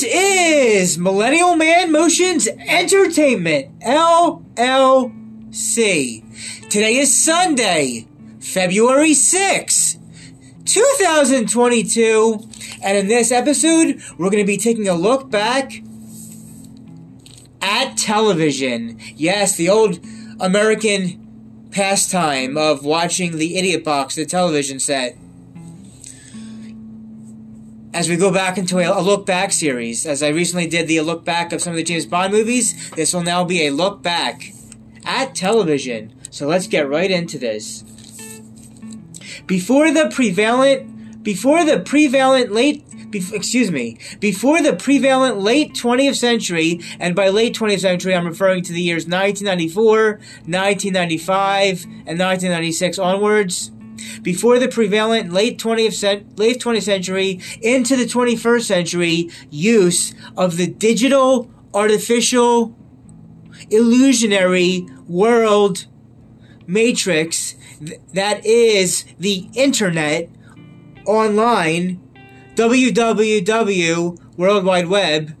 This is Millennial Man Motions Entertainment, LLC. Today is Sunday, February 6, 2022, and in this episode, we're going to be taking a look back at television. Yes, the old American pastime of watching the idiot box, the television set as we go back into a, a, look back series. As I recently did the look back of some of the James Bond movies, this will now be a look back at television. So let's get right into this. Before the prevalent, before the prevalent late, excuse me, before the prevalent late 20th century, and by late 20th century, I'm referring to the years 1994, 1995, and 1996 onwards before the prevalent late 20th cent- late 20th century into the 21st century use of the digital artificial illusionary world matrix th- that is the internet online www world wide web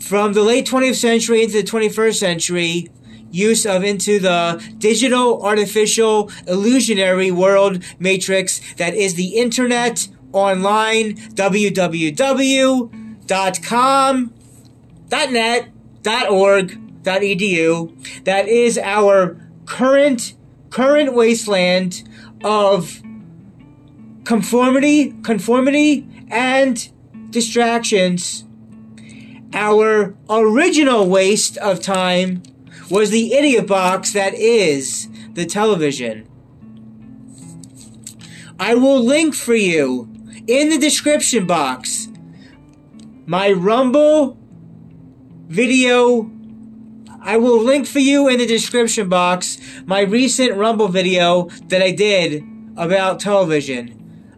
from the late 20th century into the 21st century use of into the digital artificial illusionary world matrix that is the internet online www.com .net .org .edu that is our current current wasteland of conformity conformity and distractions. Our original waste of time was the idiot box that is the television. I will link for you in the description box my Rumble video. I will link for you in the description box my recent Rumble video that I did about television.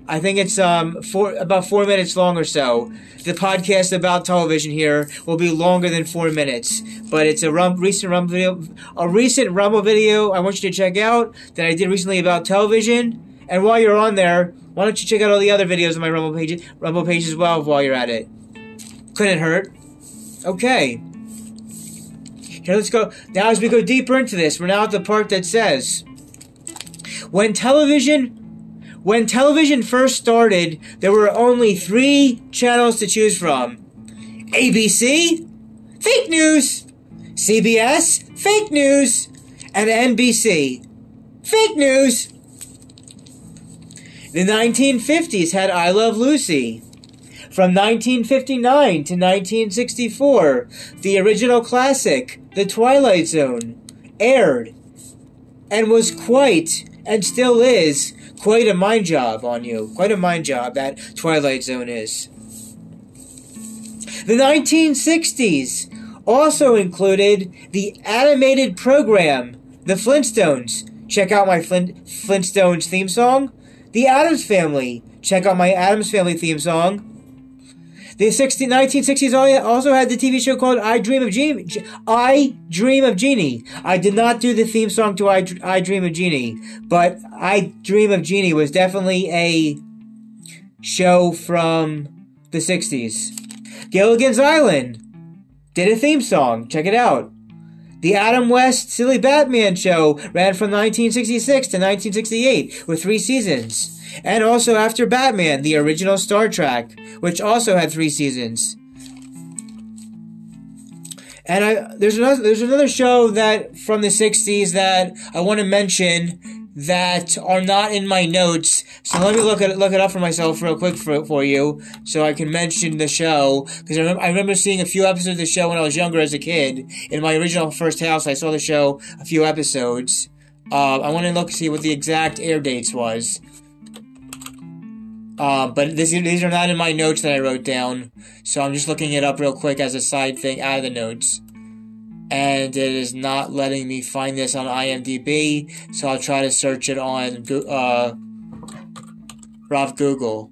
I think it's um four about four minutes long or so. The podcast about television here will be longer than four minutes, but it's a rum, recent Rumble video, a recent Rumble video. I want you to check out that I did recently about television. And while you're on there, why don't you check out all the other videos on my Rumble page, Rumble page as well while you're at it. Couldn't hurt. Okay. Here, let's go. Now, as we go deeper into this, we're now at the part that says, when television when television first started, there were only three channels to choose from ABC, fake news, CBS, fake news, and NBC, fake news. The 1950s had I Love Lucy. From 1959 to 1964, the original classic, The Twilight Zone, aired and was quite, and still is, quite a mind job on you. Quite a mind job that Twilight Zone is. The 1960s also included the animated program, The Flintstones. Check out my Flint- Flintstones theme song. The Addams Family. Check out my Addams Family theme song. The 60, 1960s also had the TV show called I Dream of Jeannie. I Dream of Jeannie. I did not do the theme song to I, I Dream of Jeannie, but I Dream of Jeannie was definitely a show from the 60s. Gilligan's Island did a theme song. Check it out. The Adam West Silly Batman show ran from 1966 to 1968 with three seasons and also after Batman, the original Star Trek, which also had three seasons. And I, there's another there's another show that from the '60s that I want to mention that are not in my notes. So let me look at look it up for myself real quick for for you, so I can mention the show because I remember I remember seeing a few episodes of the show when I was younger as a kid. In my original first house, I saw the show a few episodes. Uh, I want to look see what the exact air dates was. Uh, but this, these are not in my notes that I wrote down, so I'm just looking it up real quick as a side thing out of the notes. And it is not letting me find this on IMDb, so I'll try to search it on uh, Rough Google.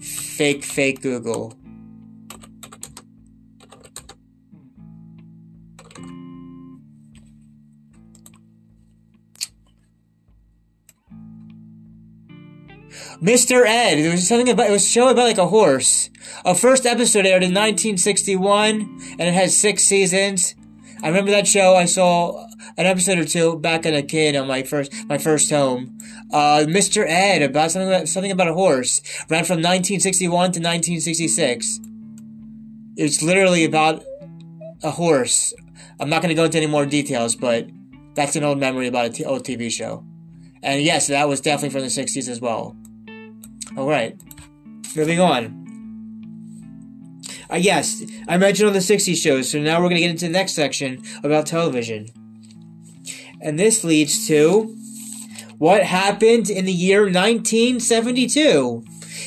Fake, fake Google. Mr. Ed. There was something about it was a show about like a horse. A first episode aired in 1961, and it has six seasons. I remember that show. I saw an episode or two back as a kid on my first my first home. Uh, Mr. Ed about something about, something about a horse ran from 1961 to 1966. It's literally about a horse. I'm not going to go into any more details, but that's an old memory about an old TV show. And yes, that was definitely from the 60s as well. All right, moving on. Uh, yes, I mentioned on the 60s shows, so now we're going to get into the next section about television. And this leads to what happened in the year 1972.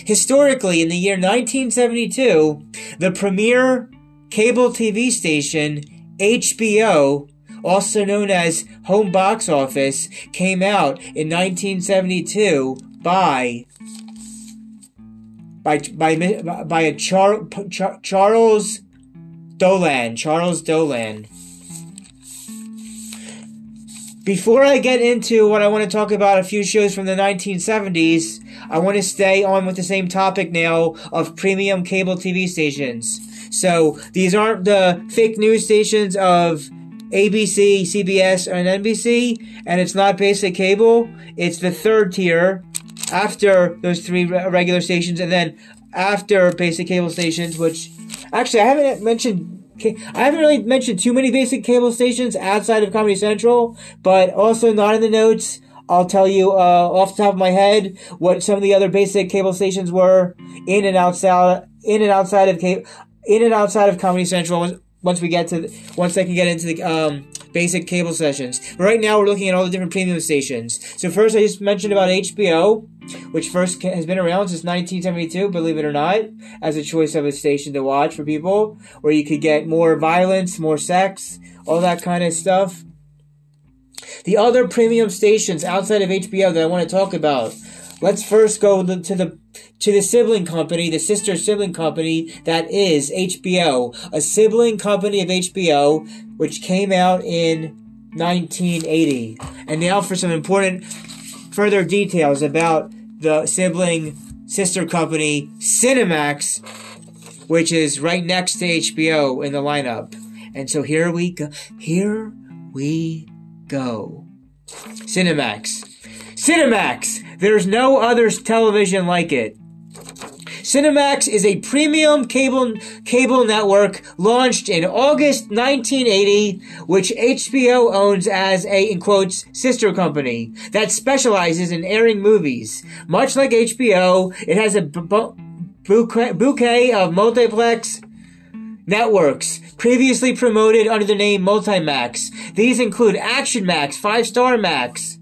Historically, in the year 1972, the premier cable TV station, HBO, also known as Home Box Office, came out in 1972 by by by by a Char, Char, Charles Dolan. Charles Dolan. Before I get into what I want to talk about, a few shows from the 1970s, I want to stay on with the same topic now of premium cable TV stations. So these aren't the fake news stations of ABC, CBS, and NBC, and it's not basic cable. It's the third tier after those three regular stations, and then after basic cable stations, which actually I haven't mentioned. I haven't really mentioned too many basic cable stations outside of Comedy Central, but also not in the notes. I'll tell you uh, off the top of my head what some of the other basic cable stations were in and outside in and outside of in and outside of Comedy Central. Once we get to once they can get into the um, basic cable sessions. But right now we're looking at all the different premium stations. So first I just mentioned about HBO, which first has been around since 1972, believe it or not, as a choice of a station to watch for people, where you could get more violence, more sex, all that kind of stuff. The other premium stations outside of HBO that I want to talk about. Let's first go to the to the sibling company, the sister sibling company that is HBO, a sibling company of HBO which came out in 1980. And now for some important further details about the sibling sister company Cinemax, which is right next to HBO in the lineup. And so here we go. Here we go. Cinemax. Cinemax! There's no other television like it. Cinemax is a premium cable cable network launched in August 1980, which HBO owns as a in quotes sister company that specializes in airing movies. Much like HBO, it has a bouquet, bouquet of multiplex networks previously promoted under the name Multimax. These include Action Max, Five Star Max,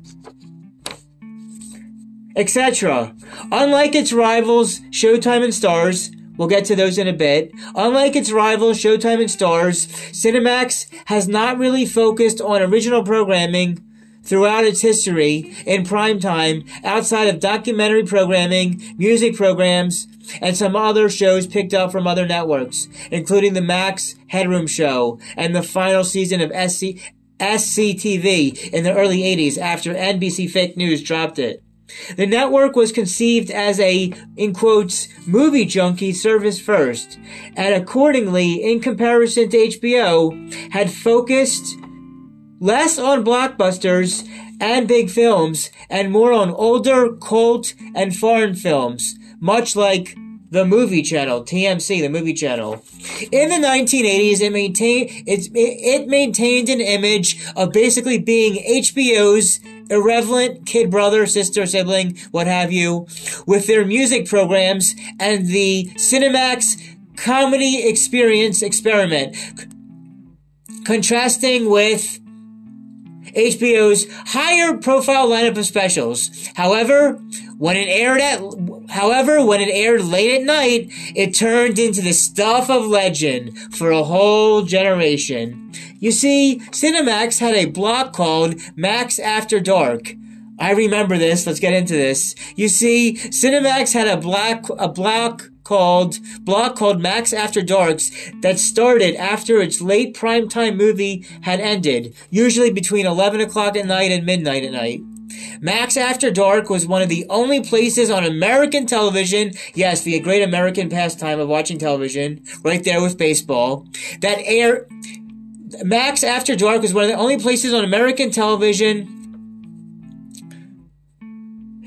etc. Unlike its rivals, Showtime and Starz, we'll get to those in a bit. Unlike its rivals, Showtime and Starz, Cinemax has not really focused on original programming throughout its history in prime time outside of documentary programming, music programs, and some other shows picked up from other networks, including the Max Headroom Show and the final season of SC- SCTV in the early 80s after NBC Fake News dropped it. The network was conceived as a, in quotes, movie junkie service first, and accordingly, in comparison to HBO, had focused less on blockbusters and big films and more on older cult and foreign films, much like the movie channel, TMC, the movie channel. In the 1980s, it maintained, it, it maintained an image of basically being HBO's irrelevant kid brother, sister, sibling, what have you, with their music programs and the Cinemax comedy experience experiment, c- contrasting with HBO's higher profile lineup of specials. However, when it aired at however, when it aired late at night, it turned into the stuff of legend for a whole generation. You see, Cinemax had a block called Max After Dark. I remember this. Let's get into this. You see, Cinemax had a black a block called block called Max After Darks that started after its late primetime movie had ended, usually between 11 o'clock at night and midnight at night. Max After Dark was one of the only places on American television, yes, the great American pastime of watching television, right there with baseball, that air. Max After Dark was one of the only places on American television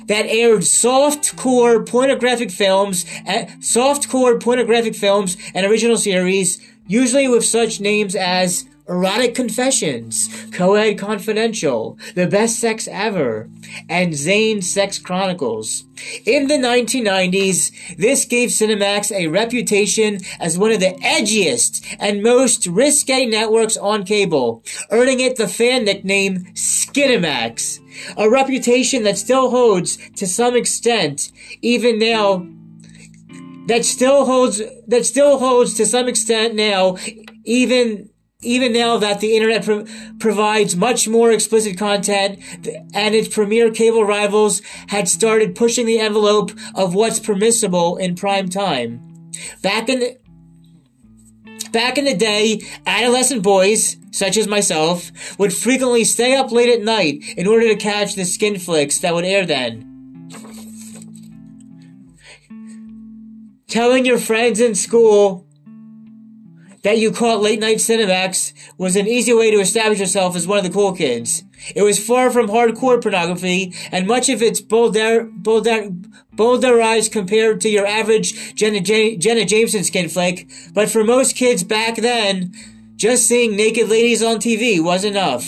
that aired soft-core pornographic films, eh, soft-core pornographic films and original series, usually with such names as Erotic Confessions, Coed Confidential, The Best Sex Ever, and Zane Sex Chronicles. In the 1990s, this gave Cinemax a reputation as one of the edgiest and most risque networks on cable, earning it the fan nickname Skinemax, a reputation that still holds to some extent even now that still holds that still holds to some extent now even even now that the internet pro- provides much more explicit content and its premier cable rivals had started pushing the envelope of what's permissible in prime time. Back in the, back in the day, adolescent boys, such as myself, would frequently stay up late at night in order to catch the skin flicks that would air then. Telling your friends in school that you caught late night Cinemax was an easy way to establish yourself as one of the cool kids. It was far from hardcore pornography, and much of its bolder, bolder, bowdlerized compared to your average Jenna, Jenna Jameson skin flick, but for most kids back then, just seeing naked ladies on TV was enough.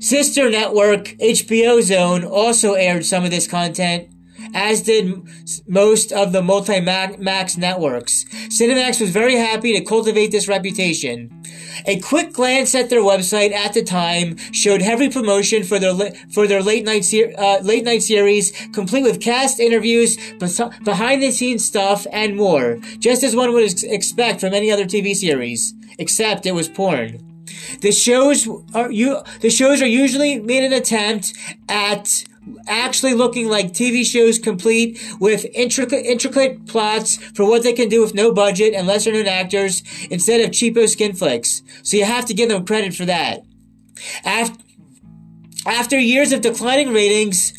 Sister network HBO Zone also aired some of this content, as did most of the multi-max networks. Cinemax was very happy to cultivate this reputation. A quick glance at their website at the time showed heavy promotion for their for their late night ser- uh, late night series, complete with cast interviews, behind the scenes stuff, and more. Just as one would ex- expect from any other TV series, except it was porn. The shows are you the shows are usually made an attempt at actually looking like TV shows complete with intricate, intricate plots for what they can do with no budget and lesser known actors instead of cheapo skin flicks. So you have to give them credit for that. After, after years of declining ratings,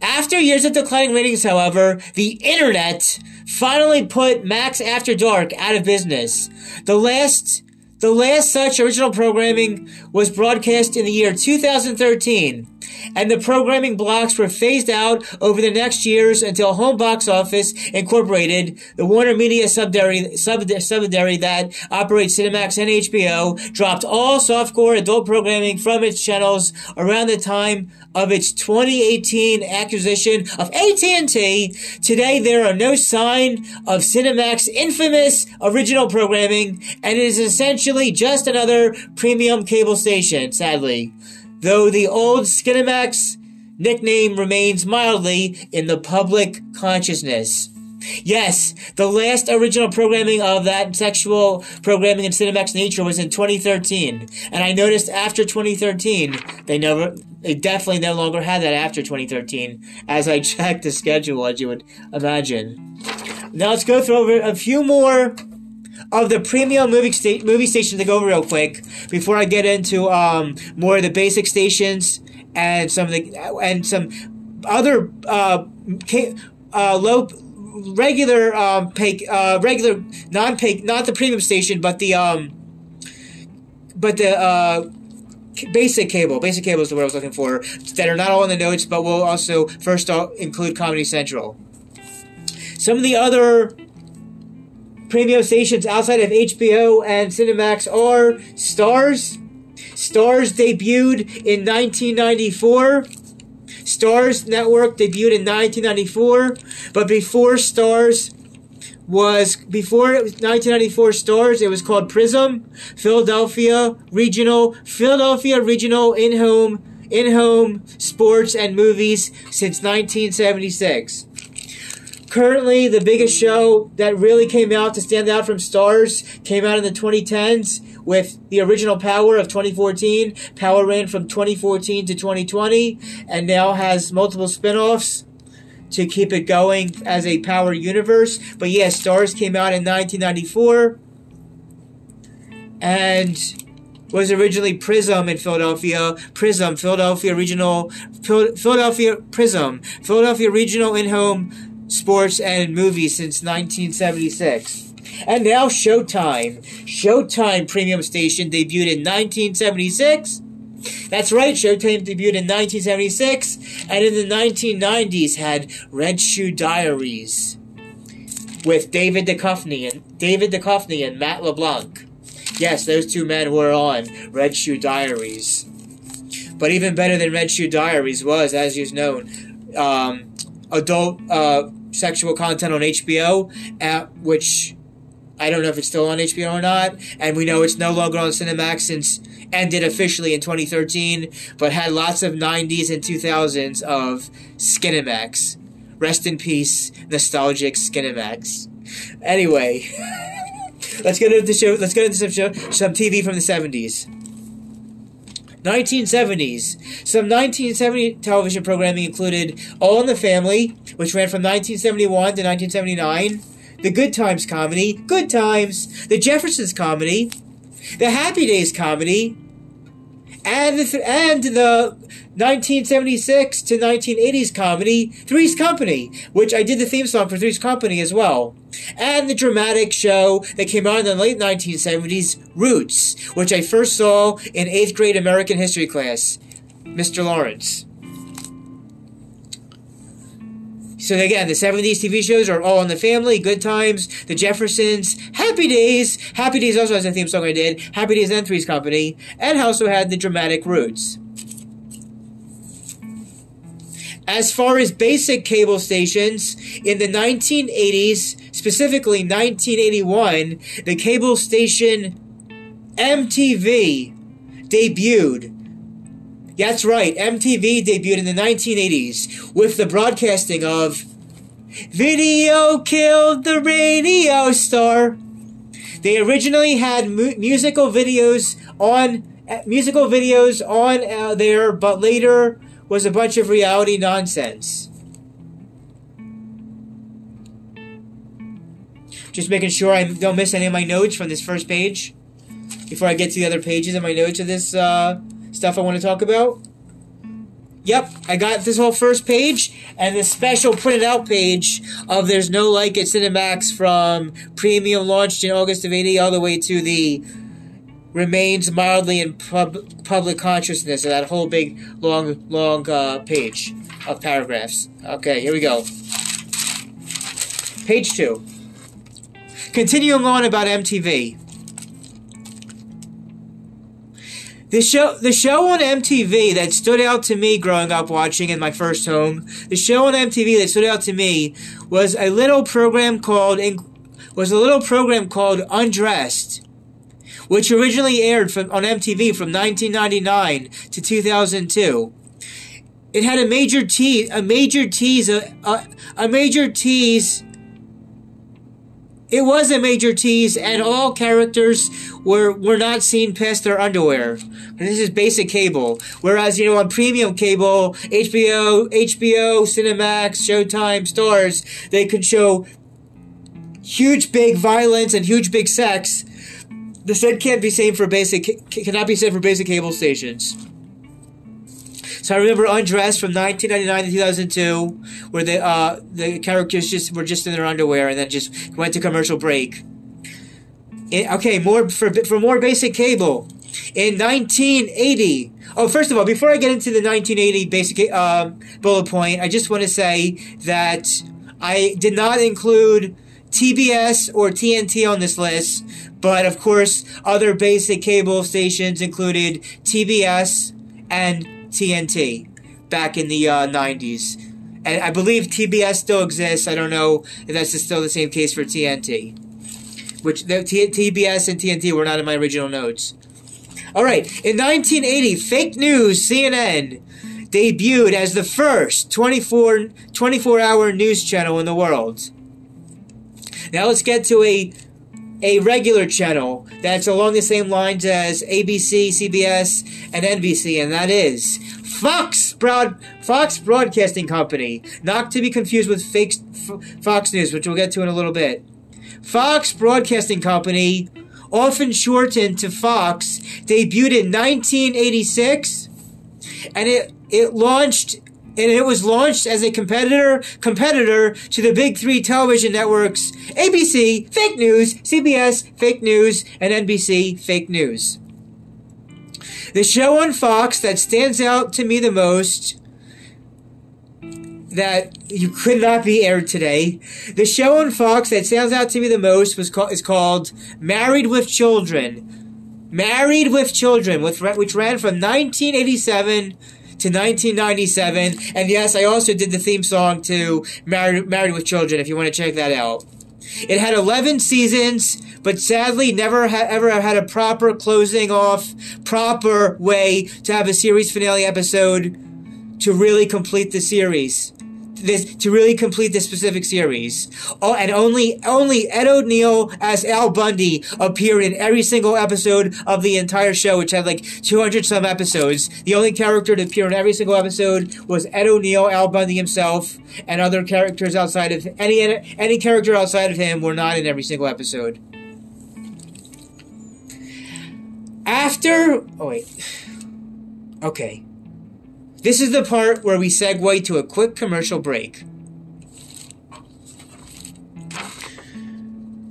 after years of declining ratings, however, the internet finally put Max After Dark out of business. The last the last such original programming was broadcast in the year 2013 and the programming blocks were phased out over the next years until Home Box Office Incorporated, the Warner Media subsidiary, that operates Cinemax and HBO, dropped all softcore adult programming from its channels around the time of its 2018 acquisition of AT&T. Today, there are no sign of Cinemax's infamous original programming, and it is essentially just another premium cable station, sadly though the old Skinemax nickname remains mildly in the public consciousness. Yes, the last original programming of that sexual programming in Cinemax Nature was in 2013, and I noticed after 2013 they never, they definitely no longer had that after 2013. As I checked the schedule, as you would imagine. Now let's go through a few more of the premium movie, sta- movie stations to go real quick before I get into um, more of the basic stations and some of the and some other uh, uh, low regular um, pay uh, regular non pay not the premium station but the um but the uh basic cable basic cable is the word I was looking for that are not all in the notes but will also first include Comedy Central. Some of the other premium stations outside of HBO and Cinemax are Starz. Starz debuted in 1994. Starz Network debuted in 1994, but before Starz was before 1994 Starz, it was called Prism, Philadelphia Regional, Philadelphia Regional in-home in-home sports and movies since 1976. Currently, the biggest show that really came out to stand out from Starz came out in the 2010s with the original Power of 2014. Power ran from 2014 to 2020 and now has multiple spin offs to keep it going as a Power universe. But yeah, Starz came out in 1994. And was originally Prism in Philadelphia. Prism, Philadelphia Regional, Philadelphia Prism, Philadelphia Regional in-home sports and movies since 1976. And now Showtime. Showtime premium station debuted in 1976. That's right, Showtime debuted in 1976, and in the 1990s had Red Shoe Diaries with David Duchovny and David Duchovny and Matt LeBlanc. Yes, those two men were on Red Shoe Diaries. But even better than Red Shoe Diaries was, as is known, um, adult uh, sexual content on HBO, at uh, which I don't know if it's still on HBO or not, and we know it's no longer on Cinemax since ended officially in 2013, but had lots of 90s and 2000s of Skinemax. Rest in peace, nostalgic Skinemax. Anyway, let's get into the show. Let's get into some show, some TV from the 70s. 1970s. Some 1970 television programming included All in the Family, which ran from 1971 to 1979 the Good Times comedy, Good Times, the Jeffersons comedy, the Happy Days comedy, and the, and the 1976 to 1980s comedy Three's Company, which I did the theme song for Three's Company as well, and the dramatic show that came out in the late 1970s, Roots, which I first saw in eighth grade American history class, Mr. Lawrence. So again, the 70s TV shows are All in the Family, Good Times, The Jeffersons, Happy Days. Happy Days also has a theme song I did. Happy Days and Three's Company. And also had the dramatic roots. As far as basic cable stations, in the 1980s, specifically 1981, the cable station MTV debuted that's right, MTV debuted in the 1980s with the broadcasting of Video Killed the Radio Star. They originally had mu- musical videos on uh, musical videos on uh, there, but later was a bunch of reality nonsense. Just making sure I don't miss any of my notes from this first page before I get to the other pages of my notes of this uh, stuff I want to talk about. Yep, I got this whole first page and this special printed out page of There's No Like It Cinemax from Premium launched in August of 80 all the way to the remains mildly in pub- public consciousness of that whole big long long uh, page of paragraphs. Okay, here we go. Page 2. Continuing on about MTV. The show, the show on MTV that stood out to me growing up watching in my first home, the show on MTV that stood out to me was a little program called was a little program called Undressed, which originally aired from, on MTV from 1999 to 2002. It had a major tease, a major tease, a, a, a major tease it was a major tease, and all characters were were not seen past their underwear. This is basic cable. Whereas you know on premium cable, HBO, HBO, Cinemax, Showtime, Starz, they could show huge big violence and huge big sex. The said can't be same for basic cannot be said for basic cable stations. So I remember Undressed from 1999 to 2002, where the uh, the characters just were just in their underwear and then just went to commercial break. It, okay, more for for more basic cable. In 1980, oh, first of all, before I get into the 1980 basic uh, bullet point, I just want to say that I did not include TBS or TNT on this list, but of course, other basic cable stations included TBS and TNT back in the uh, 90s. And I believe TBS still exists. I don't know if that's still the same case for TNT. Which the T- TBS and TNT were not in my original notes. All right, in 1980, fake news CNN debuted as the first 24 24 hour news channel in the world. Now let's get to a a regular channel that's along the same lines as ABC, CBS, and NBC, and that is Fox Broad Fox Broadcasting Company, not to be confused with fake Fox News, which we'll get to in a little bit. Fox Broadcasting Company, often shortened to Fox, debuted in 1986, and it it launched and it was launched as a competitor competitor to the big three television networks ABC, fake news, CBS, fake news, and NBC, fake news. The show on Fox that stands out to me the most that you could not be aired today. The show on Fox that stands out to me the most was called is called Married with Children. Married with Children, with, which ran from 1987 to 1997. And yes, I also did the theme song to Married, Married with Children if you want to check that out. It had 11 seasons, but sadly never ha- ever had a proper closing off, proper way to have a series finale episode to really complete the series this to really complete this specific series. Oh, and only only Ed O'Neill as Al Bundy appeared in every single episode of the entire show, which had like 200 some episodes. The only character to appear in every single episode was Ed O'Neill, Al Bundy himself, and other characters outside of any any character outside of him were not in every single episode. After oh wait. Okay. This is the part where we segue to a quick commercial break.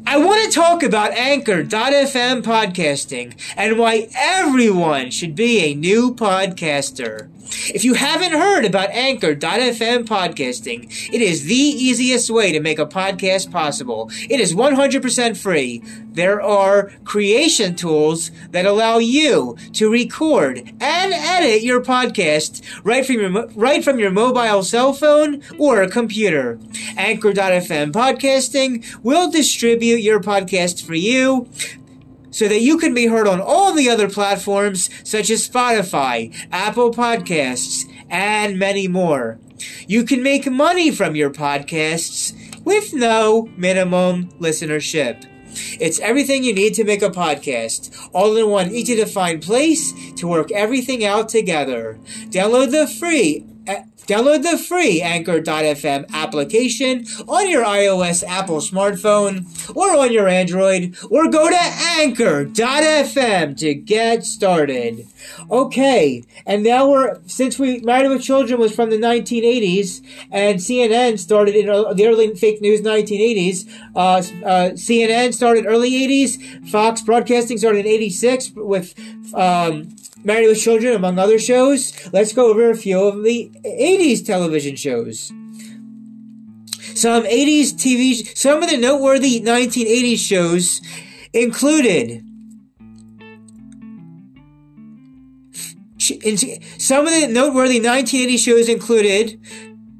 I want to talk about Anchor.fm podcasting and why everyone should be a new podcaster. If you haven't heard about Anchor.fm podcasting, it is the easiest way to make a podcast possible. It is 100% free. There are creation tools that allow you to record and edit your podcast right from your right from your mobile cell phone or computer. Anchor.fm podcasting will distribute your podcast for you so that you can be heard on all the other platforms such as Spotify, Apple Podcasts, and many more. You can make money from your podcasts with no minimum listenership. It's everything you need to make a podcast, all in one easy to find place to work everything out together. Download the free Download the free Anchor.fm application on your iOS Apple smartphone or on your Android, or go to Anchor.fm to get started. Okay, and now we're, since we, Married with Children was from the 1980s, and CNN started in the early fake news 1980s, uh, uh, CNN started early 80s, Fox Broadcasting started in 86 with, um, Married with Children, among other shows, let's go over a few of the 80s television shows. Some 80s TV, some of the noteworthy 1980s shows included some of the noteworthy 1980 shows included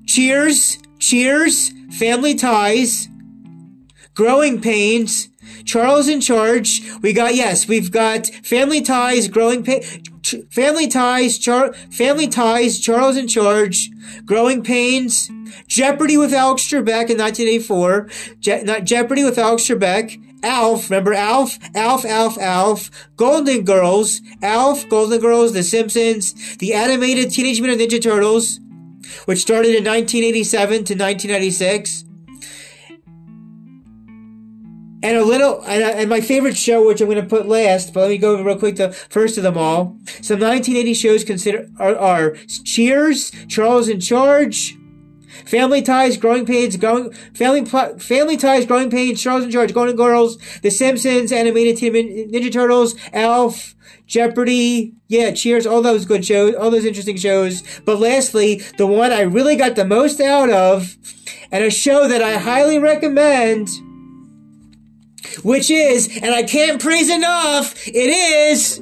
Cheers, Cheers, Family Ties, Growing Pains, Charles in Charge. We got yes, we've got Family Ties, Growing Family Ties, Char- Family Ties, Charles in Charge, Growing Pains, Jeopardy with Alex Trebek in 1984, Je- not Jeopardy with Alex Trebek, Alf, remember Alf? Alf, Alf, Alf, Golden Girls, Alf, Golden Girls, The Simpsons, the animated Teenage Mutant Ninja Turtles, which started in 1987 to 1996, and a little, and, uh, and, my favorite show, which I'm going to put last, but let me go real quick to first of them all. Some 1980 shows consider are, are Cheers, Charles in Charge, Family Ties, Growing Pains, Growing Family Family Ties, Growing Pains, Charles in Charge, Golden Girls, The Simpsons, Animated Team, Ninja Turtles, Elf, Jeopardy, yeah, Cheers, all those good shows, all those interesting shows. But lastly, the one I really got the most out of, and a show that I highly recommend which is, and I can't praise enough, it is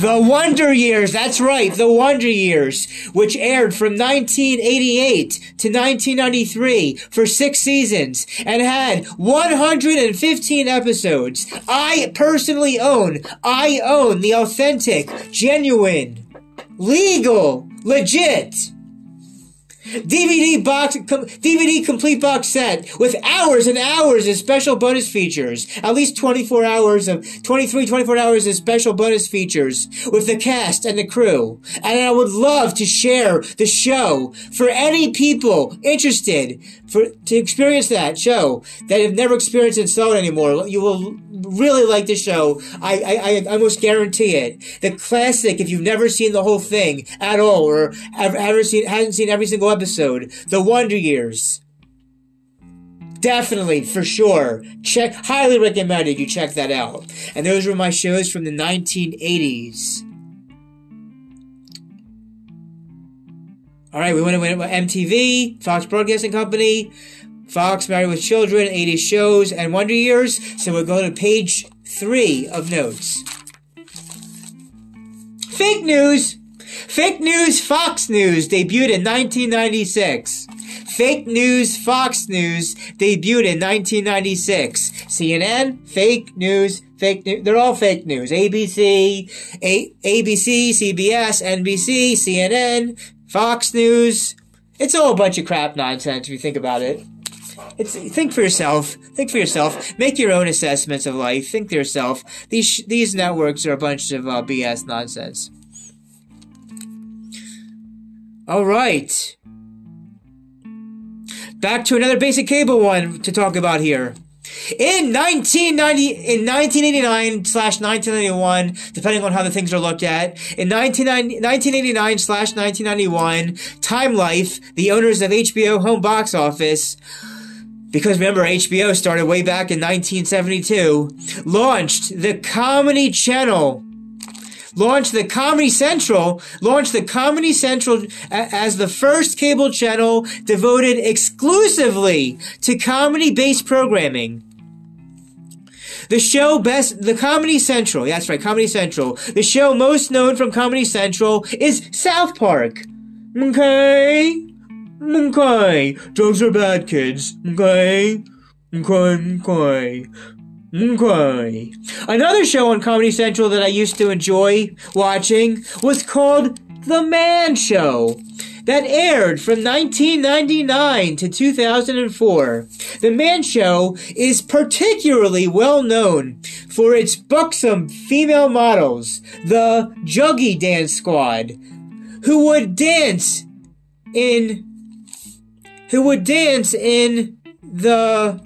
The Wonder Years, that's right, The Wonder Years, which aired from 1988 to 1993 for six seasons and had 115 episodes. I personally own, I own the authentic, genuine, legal, legit DVD box, com, DVD complete box set with hours and hours of special bonus features. At least 24 hours of, 23, 24 hours of special bonus features with the cast and the crew. And I would love to share the show for any people interested for, to experience that show that have never experienced it it anymore. You will really like the show. I, I, I almost guarantee it. The classic, if you've never seen the whole thing at all or ever, ever seen, hasn't seen every single episode, The Wonder Years. Definitely, for sure. Check, highly recommended you check that out. And those were my shows from the 1980s. All right, we went to MTV, Fox Broadcasting Company, Fox Married with Children, 80 shows, and Wonder Years. So we'll go to page three of notes. Fake news! Fake news Fox News debuted in 1996. Fake news Fox News debuted in 1996. CNN, fake news, fake news. They're all fake news. ABC, A- ABC, CBS, NBC, CNN, Fox News. It's all a bunch of crap nonsense if you think about it. It's think for yourself. Think for yourself. Make your own assessments of life. Think to yourself. These these networks are a bunch of uh, BS nonsense. All right. Back to another basic cable one to talk about here. In 1990, in 1989 slash 1991, depending on how the things are looked at, in 1989 slash 1991, Time Life, the owners of HBO Home Box Office, because remember HBO started way back in 1972, launched the Comedy Channel launched the Comedy Central, launched the Comedy Central as the first cable channel devoted exclusively to comedy-based programming. The show best, the Comedy Central, that's right, Comedy Central. The show most known from Comedy Central is South Park. Okay? Okay. Jokes are bad, kids. Okay? Okay, okay. Okay. Another show on Comedy Central that I used to enjoy watching was called The Man Show that aired from 1999 to 2004. The Man Show is particularly well known for its buxom female models, the Juggy Dance Squad, who would dance in who would dance in the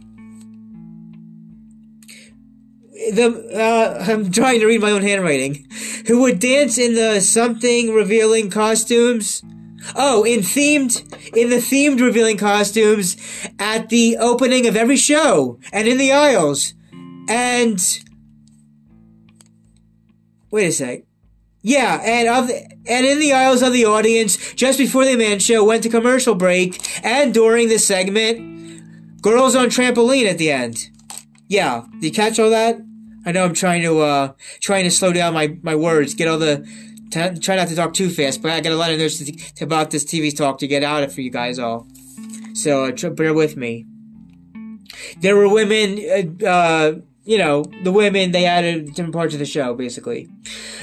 the uh, I'm trying to read my own handwriting. Who would dance in the something revealing costumes? Oh, in themed in the themed revealing costumes at the opening of every show and in the aisles. And wait a sec. Yeah, and of the, and in the aisles of the audience just before the man show went to commercial break and during the segment, girls on trampoline at the end. Yeah, did you catch all that? I know I'm trying to uh trying to slow down my my words, get all the t- try not to talk too fast, but I got a lot of notes about this TV talk to get out of for you guys all. So uh, tr- bear with me. There were women, uh, uh, you know, the women they added different parts of the show, basically.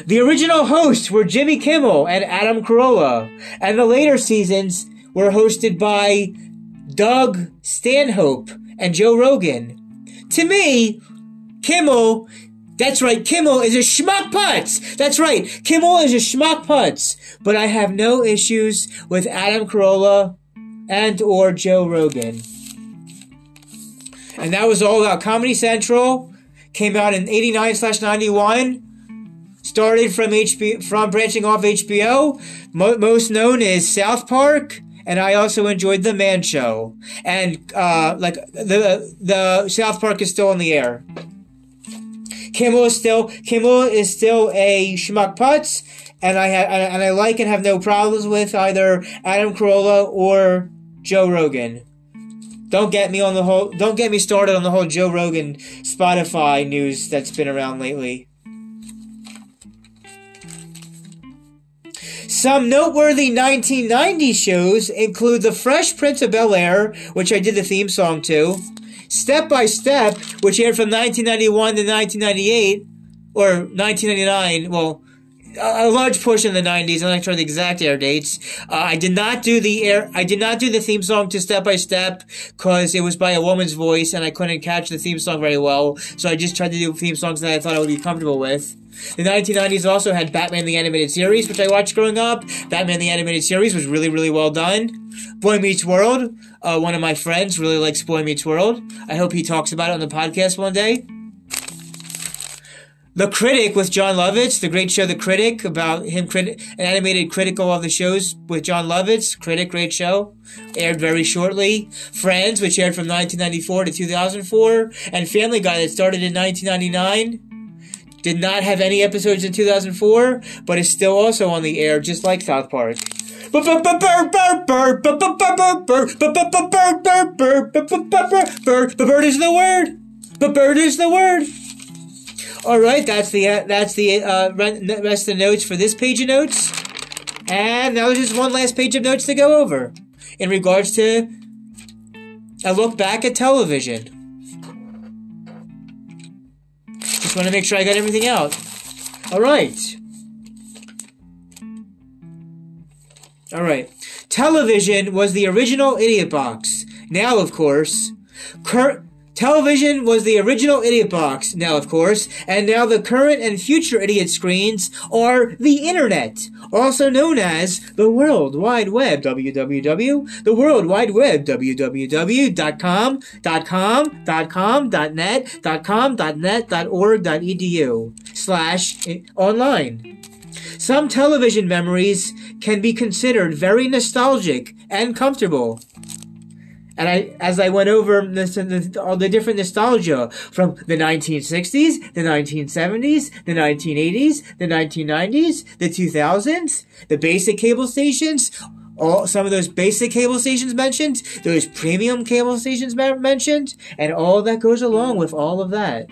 The original hosts were Jimmy Kimmel and Adam Carolla, and the later seasons were hosted by Doug Stanhope and Joe Rogan. To me, Kimmel, that's right, Kimmel is a schmuck putz. That's right, Kimmel is a schmuck putz. But I have no issues with Adam Carolla and or Joe Rogan. And that was all about Comedy Central. Came out in 89 slash 91. Started from HBO, from branching off HBO. Mo- most known is South Park and I also enjoyed the Man Show. And uh, like the the South Park is still in the air. Kimmel is still Kimmel is still a schmuck putz, and I ha- and I like and have no problems with either Adam Carolla or Joe Rogan. Don't get me on the whole. Don't get me started on the whole Joe Rogan Spotify news that's been around lately. Some noteworthy 1990 shows include The Fresh Prince of Bel Air, which I did the theme song to, Step by Step, which aired from 1991 to 1998, or 1999, well, a large portion of the 90s. I'm not sure the exact air dates. Uh, I did not do the air. I did not do the theme song to Step by Step because it was by a woman's voice and I couldn't catch the theme song very well. So I just tried to do theme songs that I thought I would be comfortable with. The 1990s also had Batman the Animated Series, which I watched growing up. Batman the Animated Series was really, really well done. Boy Meets World, uh, one of my friends really likes Boy Meets World. I hope he talks about it on the podcast one day. The Critic with Jon Lovitz, the great show The Critic, about him, an animated critical of the shows with Jon Lovitz. Critic, great show. Aired very shortly. Friends, which aired from 1994 to 2004. And Family Guy that started in 1999. Did not have any episodes in 2004, but is still also on the air, just like South Park. The bird is the word. The bird is the word. All right, that's the uh, that's the uh, rest of the notes for this page of notes, and now there's just one last page of notes to go over in regards to a look back at television. Just want to make sure I got everything out. All right. All right. Television was the original Idiot Box. Now, of course, cur- Television was the original Idiot Box, now of course, and now the current and future Idiot screens are the Internet, also known as the World Wide Web, www, the World Wide Web, www.com, .com, .com, .net, .com, .net, .org, .edu, slash eh, online. Some television memories can be considered very nostalgic and comfortable. And I, as I went over the, all the different nostalgia from the 1960s, the 1970s, the 1980s, the 1990s, the 2000s, the basic cable stations, all some of those basic cable stations mentioned, those premium cable stations mentioned, and all that goes along with all of that.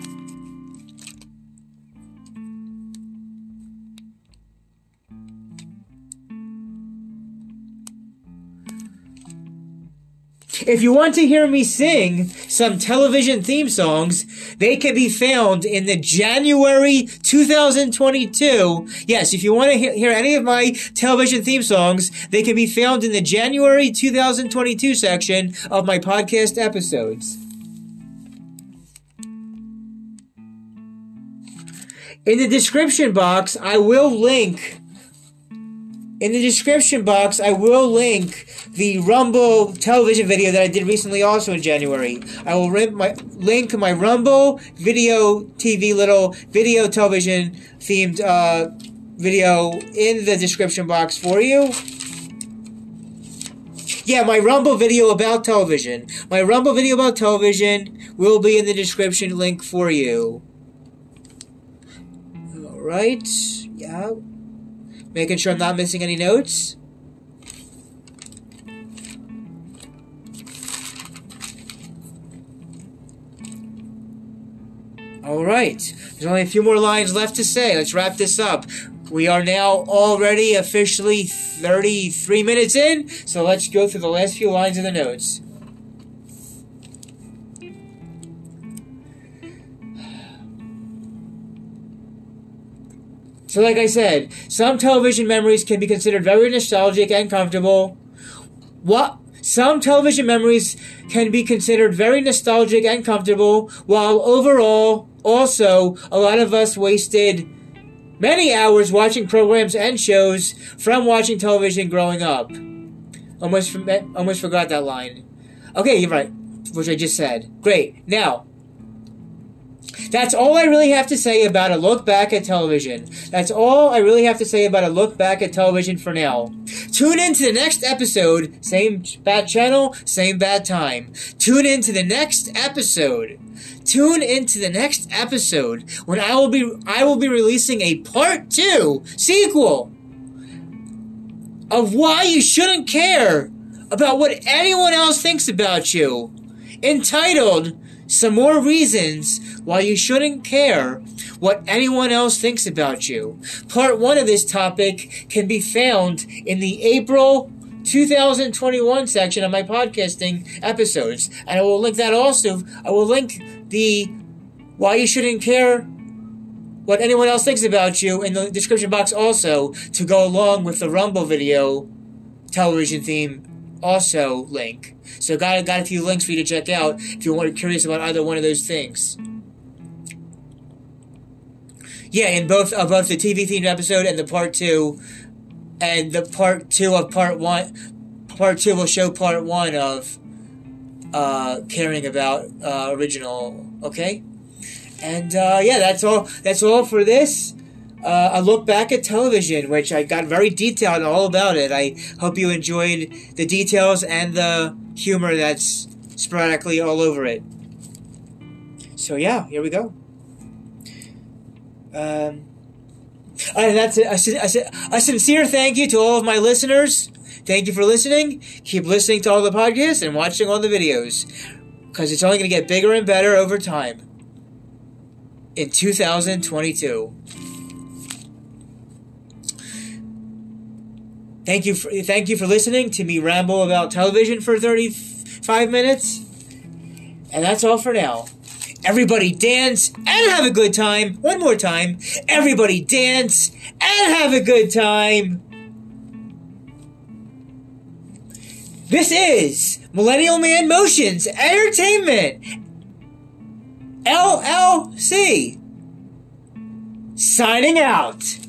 If you want to hear me sing some television theme songs, they can be found in the January 2022. Yes, if you want to hear, any of my television theme songs, they can be found in the January 2022 section of my podcast episodes. In the description box, I will link in the description box, I will link the Rumble television video that I did recently, also in January. I will my, link my Rumble video TV little video television themed uh, video in the description box for you. Yeah, my Rumble video about television. My Rumble video about television will be in the description link for you. Alright, yeah. Making sure I'm not missing any notes. All right. There's only a few more lines left to say. Let's wrap this up. We are now already officially 33 minutes in, so let's go through the last few lines of the notes. So, like I said, some television memories can be considered very nostalgic and comfortable. What? Some television memories can be considered very nostalgic and comfortable, while overall, also, a lot of us wasted many hours watching programs and shows from watching television growing up. Almost, almost forgot that line. Okay, you're right, which I just said. Great. Now, that's all I really have to say about a look back at television. That's all I really have to say about a look back at television for now. Tune in to the next episode. Same bad channel, same bad time. Tune in to the next episode. Tune into the next episode when I will be I will be releasing a part 2 sequel of why you shouldn't care about what anyone else thinks about you. Entitled some more reasons why you shouldn't care what anyone else thinks about you. Part one of this topic can be found in the April 2021 section of my podcasting episodes. And I will link that also. I will link the why you shouldn't care what anyone else thinks about you in the description box also to go along with the Rumble video television theme also link. So got got a few links for you to check out if you want curious about either one of those things. Yeah, in both uh, both the TV themed episode and the part two, and the part two of part one, part two will show part one of uh, caring about uh, original. Okay, and uh, yeah, that's all. That's all for this. Uh, a look back at television, which I got very detailed all about it. I hope you enjoyed the details and the humor that's sporadically all over it. So yeah, here we go. Um, and that's. A, a, a sincere thank you to all of my listeners. Thank you for listening. Keep listening to all the podcasts and watching all the videos because it's only going to get bigger and better over time in 2022. Thank you for thank you for listening to me ramble about television for 35 minutes. And that's all for now. Everybody dance and have a good time. One more time. Everybody dance and have a good time. This is Millennial Man Motions Entertainment LLC signing out.